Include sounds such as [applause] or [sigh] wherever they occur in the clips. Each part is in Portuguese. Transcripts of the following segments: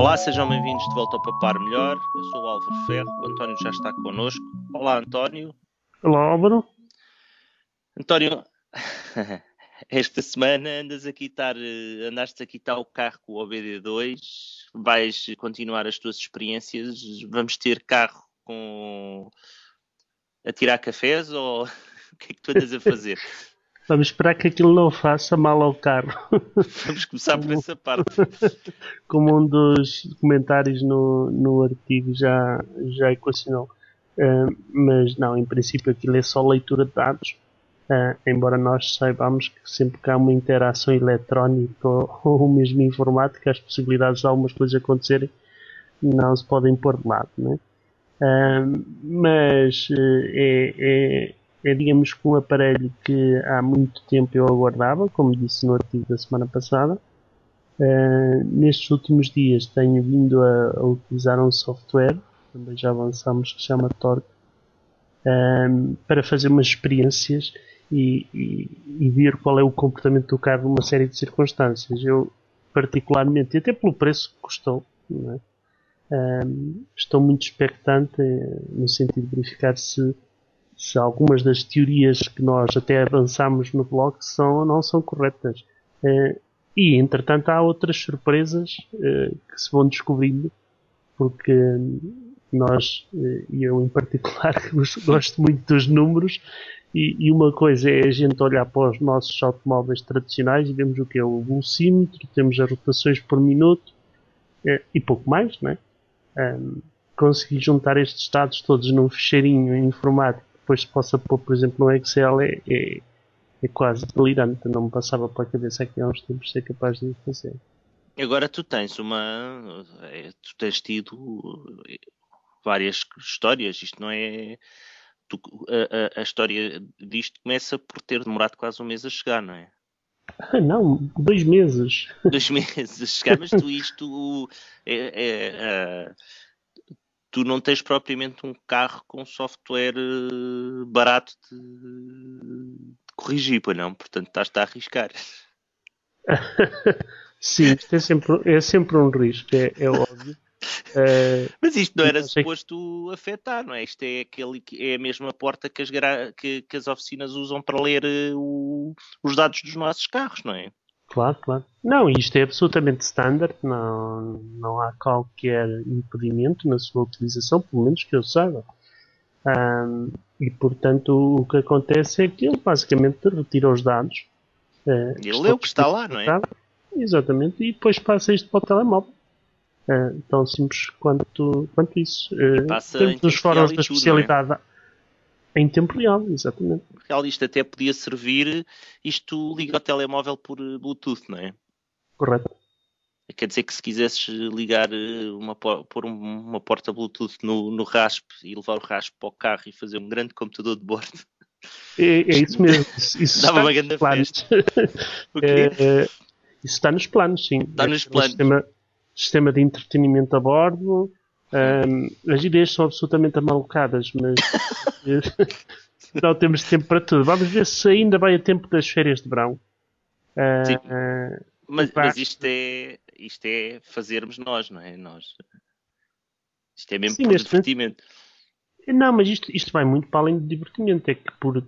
Olá, sejam bem-vindos de volta ao Papar Melhor. Eu sou o Álvaro Ferro, o António já está connosco. Olá, António. Olá, Álvaro. António, [laughs] esta semana andas a quitar, eh, andaste a quitar o carro com o OBD2, vais continuar as tuas experiências, vamos ter carro com a tirar cafés ou [laughs] o que é que tu andas a fazer? [laughs] Vamos esperar que aquilo não faça mal ao carro. [laughs] Vamos começar por essa parte. Como um dos comentários no, no artigo já, já equacionou. Uh, mas não, em princípio aquilo é só leitura de dados. Uh, embora nós saibamos que sempre que há uma interação eletrónica ou, [laughs] ou mesmo informática, as possibilidades de algumas coisas acontecerem não se podem pôr de lado. Né? Uh, mas é, é é, digamos, com um aparelho que há muito tempo eu aguardava, como disse no artigo da semana passada. Uh, nestes últimos dias tenho vindo a, a, utilizar um software, também já avançamos, que se chama Torque, uh, para fazer umas experiências e, e, e, ver qual é o comportamento do carro numa série de circunstâncias. Eu, particularmente, e até pelo preço que custou, é? uh, estou muito expectante eh, no sentido de verificar se algumas das teorias que nós até avançamos no blog são não são corretas. Uh, e, entretanto, há outras surpresas uh, que se vão descobrindo, porque nós, uh, e eu em particular, [laughs] gosto muito dos números, e, e, uma coisa é a gente olhar para os nossos automóveis tradicionais e vemos o que é o velocímetro, temos as rotações por minuto e pouco mais, né? Um, conseguir juntar estes dados todos num fecheirinho informático depois se possa pôr, por exemplo, no Excel é, é, é quase delirante. Não me passava pela cabeça aqui há uns tempos ser capaz de fazer. Agora tu tens uma. Eh, tu tens tido eh, várias histórias, isto não é. Tu, a, a, a, história disto começa por ter demorado quase um mês a chegar, não é? Ah, [laughs] não, dois meses. Dois meses a chegar, mas tu isto é, é, é tu não tens propriamente um carro com software uh, barato de, corrigir, pois não? Portanto, estás-te a arriscar. [laughs] Sim, isto é sempre, é sempre um risco, é, é óbvio. Uh, [laughs] Mas isto não era suposto que... afetar, não é? Isto é, aquele, é a mesma porta que as, que, que as oficinas usam para ler uh, o, os dados dos nossos carros, não é? Claro, claro. Não, isto é absolutamente standard, não, não há qualquer impedimento na sua utilização, pelo menos que eu saiba. Um, e portanto o que acontece é que ele basicamente retira os dados. Uh, ele lê o que está lá, não é? Exatamente, e depois passa isto para o telemóvel. Uh, tão simples quanto, quanto isso. Uh, temos os fóruns da é? Em tempo real, exatamente. Real, isto até podia servir, isto liga o telemóvel por Bluetooth, não é? Correto. Quer dizer que se quisesses ligar eh, uma, pôr uma porta Bluetooth no, no RASP e levar o RASP para o carro e fazer um grande computador de bordo. É, é isso mesmo. Isso, isso [laughs] Dava uma grande festa. [laughs] é, é, isso está nos planos, sim. Está nos planos. Sistema, sistema de entretenimento a bordo, um, as ideias são absolutamente amalucadas, mas [laughs] não temos tempo para tudo. Vamos ver se ainda vai a tempo das férias de verão. Uh, Sim. Uh, mas, mas, isto, é, isto é fazermos nós, não é? Nós. Isto é mesmo Sim, por divertimento. Não, mas isto, isto vai muito para além de divertimento. É que por, uh,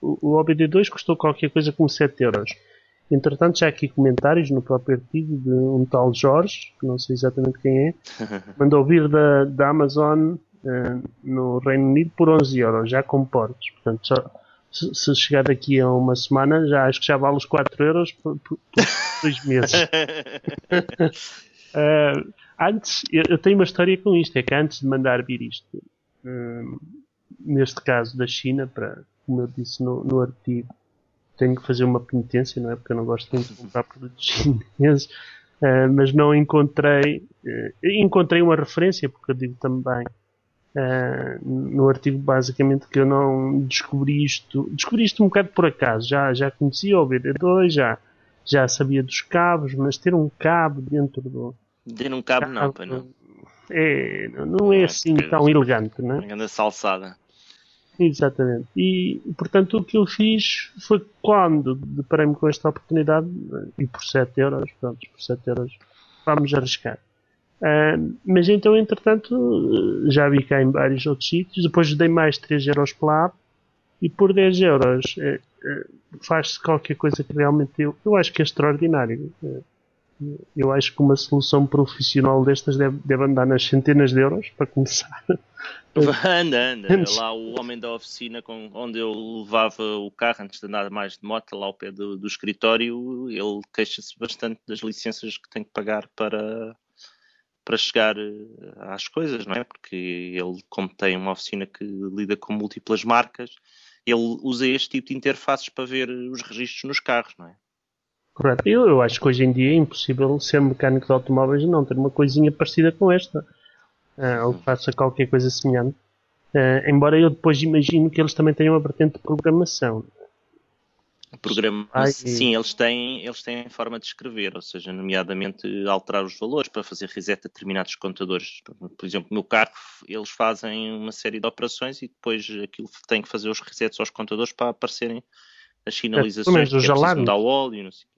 o, o OBD2 custou qualquer coisa como 7 euros. Entretanto, já aqui comentários no próprio artigo de um tal Jorge, que não sei exatamente quem é, [laughs] mandou vir da, da Amazon uh, no Reino Unido por 11 euros, já com portos. Portanto, só, se, se, chegar daqui a uma semana, já acho que já vale os 4 euros por, por, por [laughs] dois meses. uh, [laughs] antes, eu, eu, tenho uma história com isto, é que antes de mandar vir isto, uh, neste caso da China, para, como eu disse no, no artigo, tenho que fazer uma penitência, não é? Porque eu não gosto muito de comprar produtos [laughs] chineses, uh, mas não encontrei. Uh, encontrei uma referência, porque eu digo também uh, no artigo basicamente que eu não descobri isto. Descobri isto um bocado por acaso. Já, já conhecia o BD2, já, já sabia dos cabos, mas ter um cabo dentro do. Ter um cabo, não, não. É, não é assim tão elegante, não é? Anda salsada. Exatamente. E, portanto, o que eu fiz foi quando deparei-me com esta oportunidade, e por 7 euros, pronto, por 7 euros, vamos arriscar. Uh, mas então, entretanto, já vi cá em vários outros sítios. Depois dei mais 3 euros pela app e por 10 euros uh, uh, faz-se qualquer coisa que realmente eu, eu acho que é extraordinário. Eu acho que uma solução profissional destas deve, deve andar nas centenas de euros para começar. [laughs] Anda, anda. Lá o homem da oficina com, onde eu levava o carro antes de andar mais de moto, lá ao pé do, do escritório, ele queixa-se bastante das licenças que tem que pagar para, para chegar eh, às coisas, não é? Porque ele, como tem uma oficina que lida com múltiplas marcas, ele usa este tipo de interfaces para ver os registros nos carros, não é? Correto. Eu, eu acho que hoje em dia é impossível ser mecânico de automóveis e não ter uma coisinha parecida com esta uh, ou que faça qualquer coisa semelhante. Uh, embora eu depois imagino que eles também tenham uma vertente de programação. Programa, Ai, sim, eles têm, eles têm forma de escrever, ou seja, nomeadamente alterar os valores para fazer reset a determinados contadores. Por exemplo, no carro, eles fazem uma série de operações e depois aquilo tem que fazer os resets aos contadores para aparecerem as sinalizações é, que é mudar o óleo, não sei.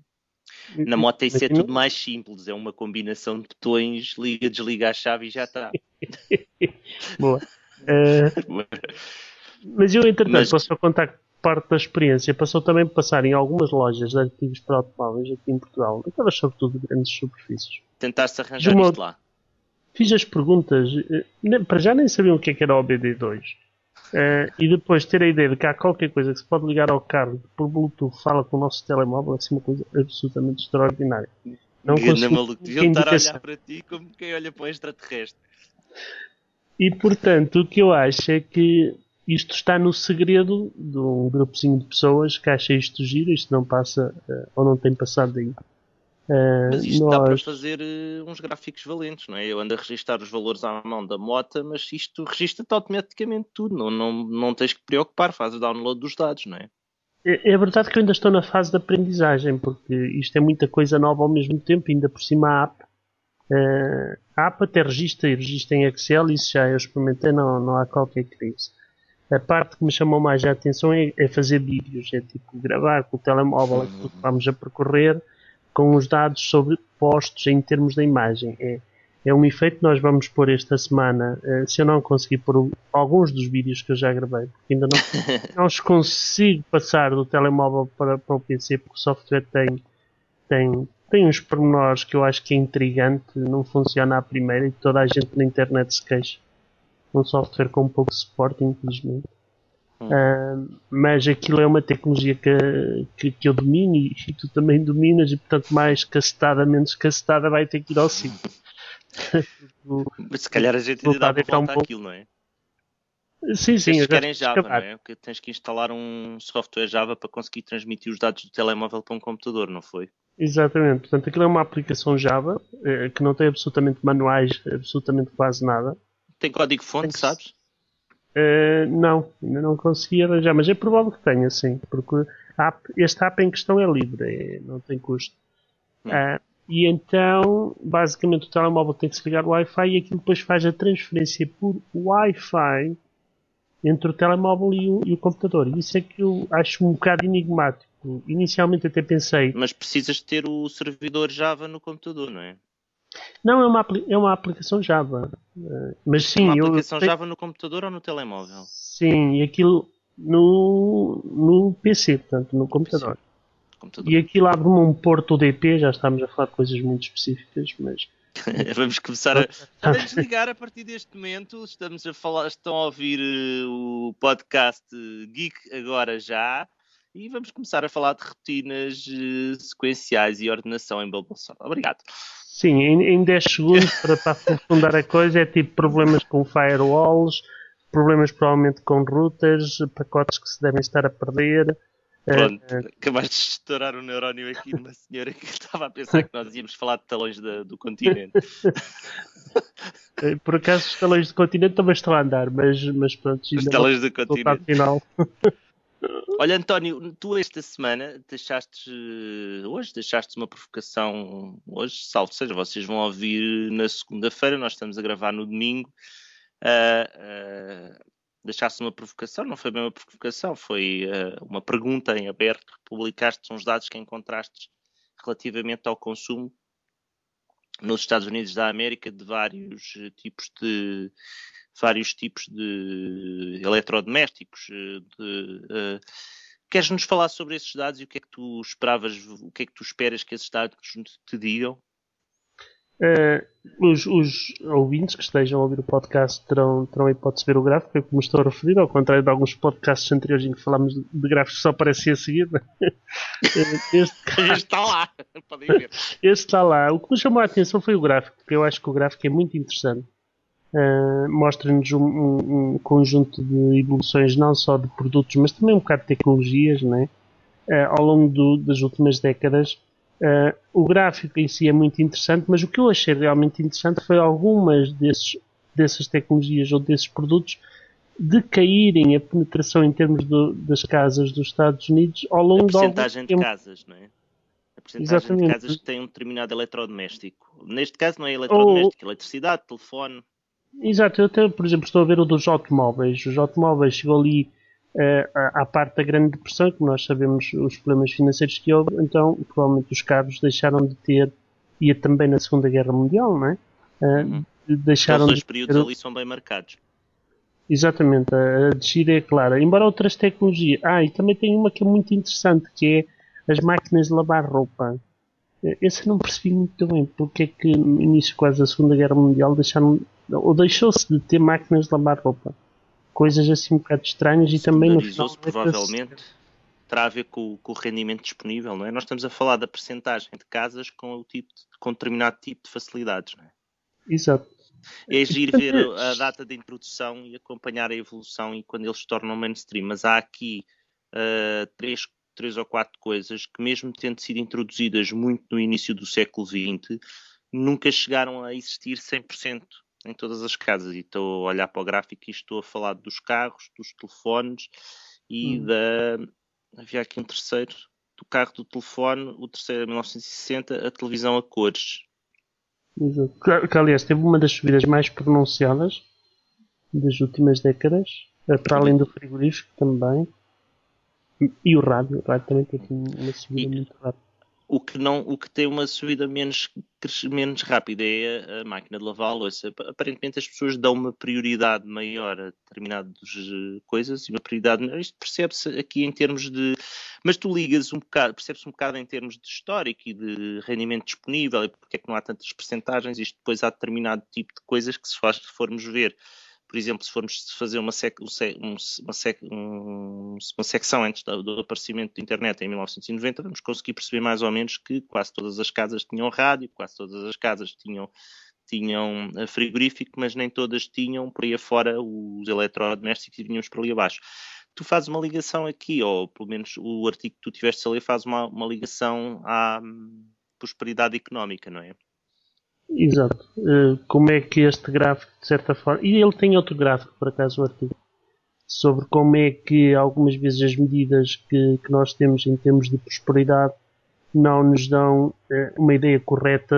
Na moto isso é tudo mais simples, é uma combinação de botões, liga, desliga a chave e já está. [laughs] Boa. Uh, mas eu, entretanto, mas... posso contar parte da experiência. Passou também por passar em algumas lojas de artigos para automóveis aqui em Portugal, aquelas sobretudo de grandes superfícies. Tentaste arranjar uma... isto lá? Fiz as perguntas, eh, para já nem sabiam o que, é que era o BD2. Uh, e depois ter a ideia de que há qualquer coisa que se pode ligar ao carro que por Bluetooth fala com o nosso telemóvel é assim uma coisa absolutamente extraordinária. Não consigo maluco, deviam estar a olhar para ti como quem olha para um extraterrestre. E portanto, o que eu acho é que isto está no segredo de um grupozinho de pessoas que acha isto giro, isto não passa uh, ou não tem passado daí. Uh, mas isto nós... dá para fazer uh, uns gráficos valentes, não é? Eu ando a registrar os valores à mão da moto, mas isto registra-te automaticamente tudo, não, não, não tens que preocupar, faz o download dos dados, não é? é? É verdade que eu ainda estou na fase de aprendizagem, porque isto é muita coisa nova ao mesmo tempo, ainda por cima a app. Uh, a app até registra e registra em Excel, isso já eu experimentei, não, não há qualquer crise. A parte que me chamou mais a atenção é, é fazer vídeos, é tipo gravar com o telemóvel aquilo que vamos a percorrer com os dados sobre postos em termos da imagem. É, é um efeito que nós vamos pôr esta semana. Uh, se eu não conseguir pôr alguns dos vídeos que eu já gravei, porque ainda não, [laughs] não os consigo passar do telemóvel para, para o PC, porque o software tem, tem, tem uns pormenores que eu acho que é intrigante, não funciona à primeira e toda a gente na internet se queixa. Um software com pouco suporte, infelizmente. Uh, mas aquilo é uma tecnologia que, que, que eu domino e, e, tu também dominas, e portanto, mais cacetada, menos cacetada, vai ter que ir ao [laughs] sítio. mas se calhar a gente ainda dá para voltar um aquilo, não é? Sim, sim. Eles querem Java, não é? Porque tens que instalar um software Java para conseguir transmitir os dados do telemóvel para um computador, não foi? Exatamente. Portanto, aquilo é uma aplicação Java eh, que não tem absolutamente manuais, absolutamente quase nada. Tem código fonte, sabes? Uh, não, ainda não consegui arranjar, mas é provável que tenha, sim, porque app, este app em questão é livre, é, não tem custo. Uh, e então, basicamente, o telemóvel tem que se ligar ao Wi-Fi e aquilo depois faz a transferência por Wi-Fi entre o telemóvel e o, e o computador. Isso é que eu acho um bocado enigmático. Inicialmente até pensei. Mas precisas ter o servidor Java no computador, não é? Não, é uma, é uma aplicação Java. Uh, mas sim, uma aplicação eu, Java no computador ou no telemóvel? Sim, e aquilo no, no PC, portanto, no computador. computador. E aquilo abre-me um porto UDP, já estamos a falar de coisas muito específicas, mas. [laughs] Vamos começar a, [laughs] a desligar a partir deste momento. Estamos a falar, estão a ouvir uh, o podcast Geek agora já. E vamos começar a falar de rotinas uh, sequenciais e ordenação em Bubble Obrigado. Sim, em, em 10 segundos, para, para aprofundar a coisa, é tipo problemas com firewalls, problemas provavelmente com routers, pacotes que se devem estar a perder. Pronto, uh, acabaste de estourar o um neurónio aqui de uma senhora que estava a pensar que nós íamos falar de talões do continente. [laughs] Eh, por acaso os talões do continente também estão a andar, mas, mas pronto. Os talões do continente. Final. Olha, António, tu esta semana deixaste, hoje deixaste uma provocação, hoje, salvo seja, vocês vão ouvir na segunda-feira, nós estamos a gravar no domingo, uh, uh, deixaste uma provocação, não foi bem uma provocação, foi uh, uma pergunta em aberto, publicaste uns dados que encontraste relativamente ao consumo nos Estados Unidos da América de vários tipos de vários tipos de eletrodomésticos. De, uh, queres nos falar sobre esses dados e o que é que tu esperavas, o que é que tu esperas que esses dados te digam? Uh, os, os, ouvintes que estejam a ouvir o podcast terão, terão a hipótese de ver o gráfico, é como estou a referir, ao contrário de alguns podcasts anteriores em que falámos de, gráficos que só aparecia a seguir. [laughs] este, [laughs] este está lá, [laughs] podem ver. Este está lá. O que me chamou a atenção foi o gráfico, porque eu acho que o gráfico é muito interessante. Uh, Mostra-nos um, um, um, conjunto de evoluções, não só de produtos, mas também um bocado de tecnologias, né? Uh, ao longo do, das últimas décadas Uh, o gráfico em si é muito interessante, mas o que eu achei realmente interessante foi algumas desses, dessas tecnologias ou desses produtos decaírem a penetração em termos do, das casas dos Estados Unidos ao longo a porcentagem de casas, não é? A porcentagem Exatamente. de casas que têm um determinado eletrodoméstico. Neste caso não é eletrodoméstico, ou... eletricidade, telefone. Exato, eu até, por exemplo, estou a ver o dos automóveis. Os automóveis chegou ali à, parte da Grande Depressão, como nós sabemos os problemas financeiros que houve, então provavelmente os carros deixaram de ter, e também na Segunda Guerra Mundial, não é? Uhum. Deixaram Os dois períodos ter... ali são bem marcados. Exatamente, a descida é clara. Embora outras tecnologias. Ah, e também tem uma que é muito interessante, que é as máquinas de lavar roupa. Esse eu não percebi muito bem porque é que no início quase da Segunda Guerra Mundial deixaram, ou deixou-se de ter máquinas de lavar roupa coisas assim um bocado estranhas e também no final provavelmente terá a ver com, com, o rendimento disponível, não é? Nós estamos a falar da percentagem de casas com o tipo de, com determinado tipo de facilidades, não é? Exato. É giro ver a data de introdução e acompanhar a evolução e quando eles se tornam mainstream, mas há aqui uh, três, três ou quatro coisas que mesmo tendo sido introduzidas muito no início do século XX, nunca chegaram a existir 100% em todas as casas. E estou a olhar para o gráfico e estou a falar dos carros, dos telefones e hum. da. Havia aqui um terceiro. Do carro do telefone, o terceiro é 1960, a televisão a cores. Exato. Que, aliás, teve uma das subidas mais pronunciadas das últimas décadas, eh, para além do frigorífico também. E o rádio, o rádio também teve uma subida e, muito rápida. O que, não, o que tem uma subida menos, menos rápida é a, máquina de lavar a louça. Aparentemente as pessoas dão uma prioridade maior a determinadas eh, coisas e uma prioridade. Isto percebe-se aqui em termos de. Mas tu ligas um bocado, percebe-se um bocado em termos de histórico e de rendimento disponível e porque é que não há tantas percentagens. Isto depois há determinado tipo de coisas que se faz, se formos ver por exemplo, se formos fazer uma, sec, um, uma, sec, um, uma secção antes do, do, aparecimento da internet em 1990, vamos conseguir perceber mais ou menos que quase todas as casas tinham rádio, quase todas as casas tinham, tinham eh, frigorífico, mas nem todas tinham por aí afora os eletrodomésticos e vinhamos por ali abaixo. Tu fazes uma ligação aqui, ou pelo menos o artigo que tu tiveste a ler faz uma, uma ligação à hum, prosperidade económica, não é? Exato. Uh, como é que este gráfico, de certa forma. E ele tem outro gráfico, por acaso, o artigo. Sobre como é que algumas vezes as medidas que, que nós temos em termos de prosperidade não nos dão uh, uma ideia correta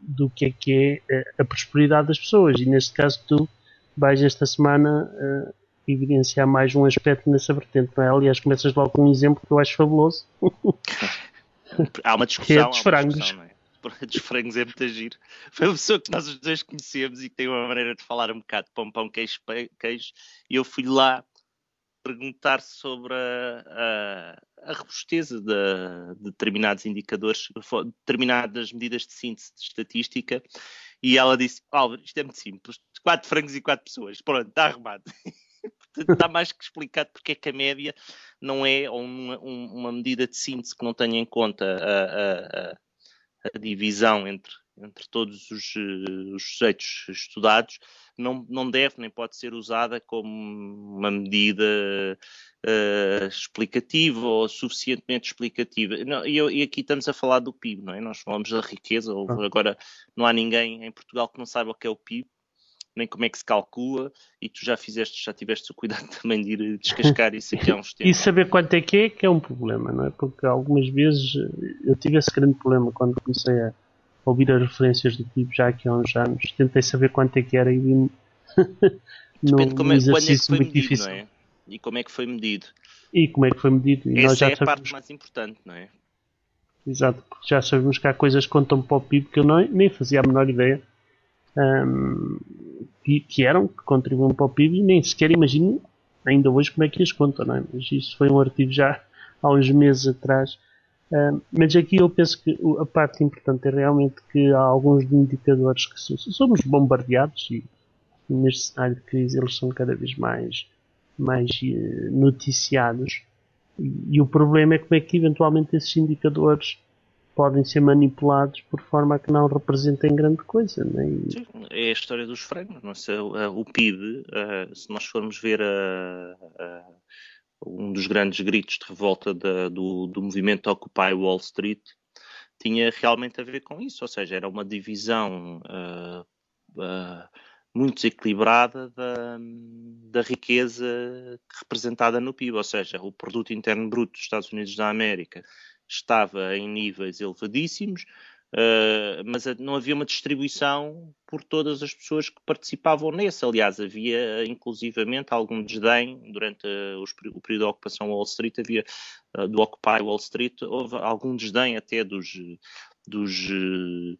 do que é que é uh, a prosperidade das pessoas. E neste caso, tu vais esta semana evidenciar mais um aspecto nessa vertente, não é? Aliás, começas logo com um exemplo que eu acho fabuloso. [laughs] há uma discussão. [laughs] Que é dos frangos. [laughs] Dos frangos é muito giro. Foi uma pessoa que nós os dois conhecemos e que tem uma maneira de falar um bocado de pão, pão, queijo, queijo. E eu fui lá perguntar sobre a, a, a robusteza de, de, determinados indicadores, determinadas medidas de síntese de estatística. E ela disse: Álvaro, isto é muito simples. Quatro frangos e quatro pessoas. Pronto, está arrumado. [laughs] está mais que explicado porque é que a média não é uma, uma medida de síntese que não tenha em conta a, a, a divisão entre, entre todos os, eh, os sujeitos estudados não, não deve nem pode ser usada como uma medida uh, explicativa ou suficientemente explicativa. Não, e, e, aqui estamos a falar do PIB, não é? Nós falamos da riqueza, ou ah. agora não há ninguém em Portugal que não saiba o que é o PIB, nem como é que se calcula, e tu já fizeste, já tiveste o cuidado [laughs] também de ir descascar isso aqui há uns [laughs] tempos. E saber quanto é que é, que é um problema, não é? Porque algumas vezes eu tive esse grande problema quando comecei a ouvir as referências do tipo já aqui há uns anos. Tentei saber quanto é que era e vi [laughs] Depende como é, é que foi medido, difícil. não é? E como é que foi medido. E como é que foi medido. E Essa é a parte mais importante, não é? exato, porque já sabemos que há coisas que contam para o PIB que eu não, nem fazia a menor ideia um, que, eram, que contribuem para o PIB e nem sequer imagino ainda hoje como é que as contam, não é? Mas isso foi um artigo já [laughs] há uns meses atrás. Um, mas aqui eu penso que a parte importante é realmente que há alguns indicadores que somos bombardeados e neste cenário de crise eles são cada vez mais, mais uh, noticiados. E, e, o problema é como é que eventualmente esses indicadores podem ser manipulados por forma a que não representem grande coisa. Né? E... Sim, é a história dos frangos. Não sei, o PIB, uh, se nós formos ver a, a, um dos grandes gritos de revolta da, do, do movimento Occupy Wall Street, tinha realmente a ver com isso, ou seja, era uma divisão uh, uh, muito desequilibrada da, da, riqueza representada no PIB, ou seja, o produto interno bruto dos Estados Unidos da América estava em níveis elevadíssimos, uh, mas não havia uma distribuição por todas as pessoas que participavam nesse. Aliás, havia inclusivamente algum desdém durante os, o período da ocupação Wall Street, havia uh, do Occupy Wall Street, houve algum desdém até dos dos uh,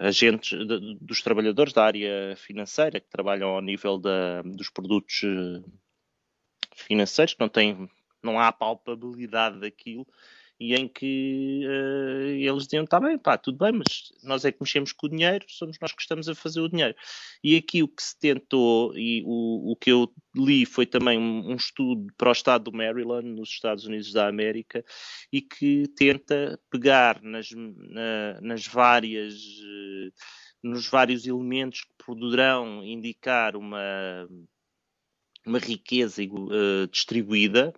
agentes, de, dos trabalhadores da área financeira que trabalham ao nível da, dos produtos financeiros, que não têm não há palpabilidade daquilo e em que uh, eles diziam, está bem, pá, tudo bem, mas nós é que mexemos com o dinheiro, somos nós que estamos a fazer o dinheiro. E aqui o que se tentou, e o, o que eu li foi também um, um, estudo para o estado do Maryland, nos Estados Unidos da América, e que tenta pegar nas, na, nas várias... Uh, nos vários elementos que poderão indicar uma uma riqueza uh, distribuída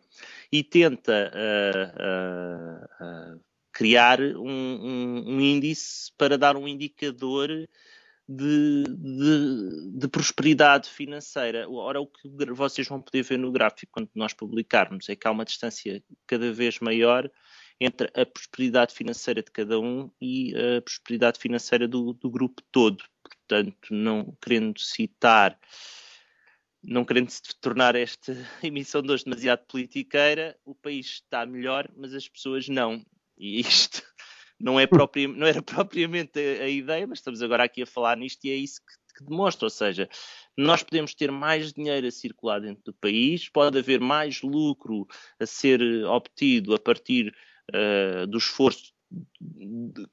e tenta uh, uh, criar um, um, um, índice para dar um indicador de, de, de, prosperidade financeira. Ora, o que vocês vão poder ver no gráfico quando nós publicarmos é que há uma distância cada vez maior entre a prosperidade financeira de cada um e a prosperidade financeira do, do grupo todo. Portanto, não querendo citar não querendo se tornar esta [laughs] emissão de hoje demasiado politiqueira, o país está melhor, mas as pessoas não. E isto [laughs] não, é própria, não era propriamente a, a, ideia, mas estamos agora aqui a falar nisto e é isso que, que, demonstra. Ou seja, nós podemos ter mais dinheiro a circular dentro do país, pode haver mais lucro a ser obtido a partir uh, do esforço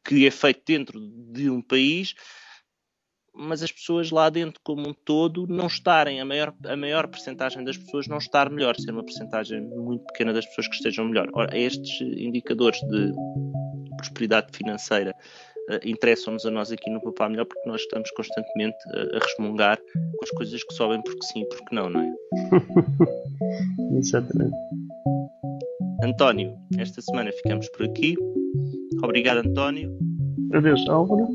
que é feito dentro de um país mas as pessoas lá dentro como um todo não estarem, a maior, a maior percentagem das pessoas não estar melhor, ser uma percentagem muito pequena das pessoas que estejam melhor. Ora, estes indicadores de prosperidade financeira uh, interessam-nos a nós aqui no Papá Melhor porque nós estamos constantemente uh, a resmungar com as coisas que sobem porque sim, porque não, não é? [laughs] Exatamente. António, esta semana ficamos por aqui. Obrigado, António. Adeus, Álvaro.